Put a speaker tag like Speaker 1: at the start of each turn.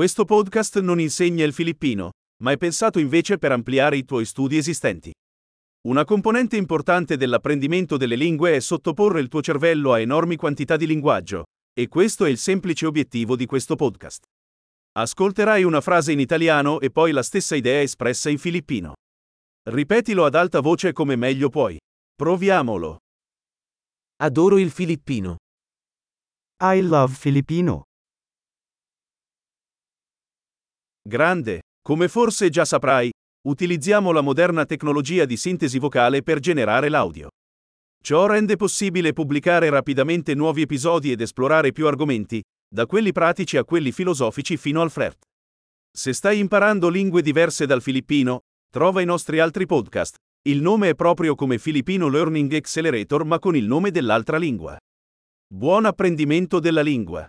Speaker 1: Questo podcast non insegna il filippino, ma è pensato invece per ampliare i tuoi studi esistenti. Una componente importante dell'apprendimento delle lingue è sottoporre il tuo cervello a enormi quantità di linguaggio, e questo è il semplice obiettivo di questo podcast. Ascolterai una frase in italiano e poi la stessa idea espressa in filippino. Ripetilo ad alta voce come meglio puoi. Proviamolo.
Speaker 2: Adoro il filippino.
Speaker 3: I love Filipino.
Speaker 1: Grande. Come forse già saprai, utilizziamo la moderna tecnologia di sintesi vocale per generare l'audio. Ciò rende possibile pubblicare rapidamente nuovi episodi ed esplorare più argomenti, da quelli pratici a quelli filosofici fino al flirt. Se stai imparando lingue diverse dal filippino, trova i nostri altri podcast. Il nome è proprio come Filipino Learning Accelerator ma con il nome dell'altra lingua. Buon apprendimento della lingua!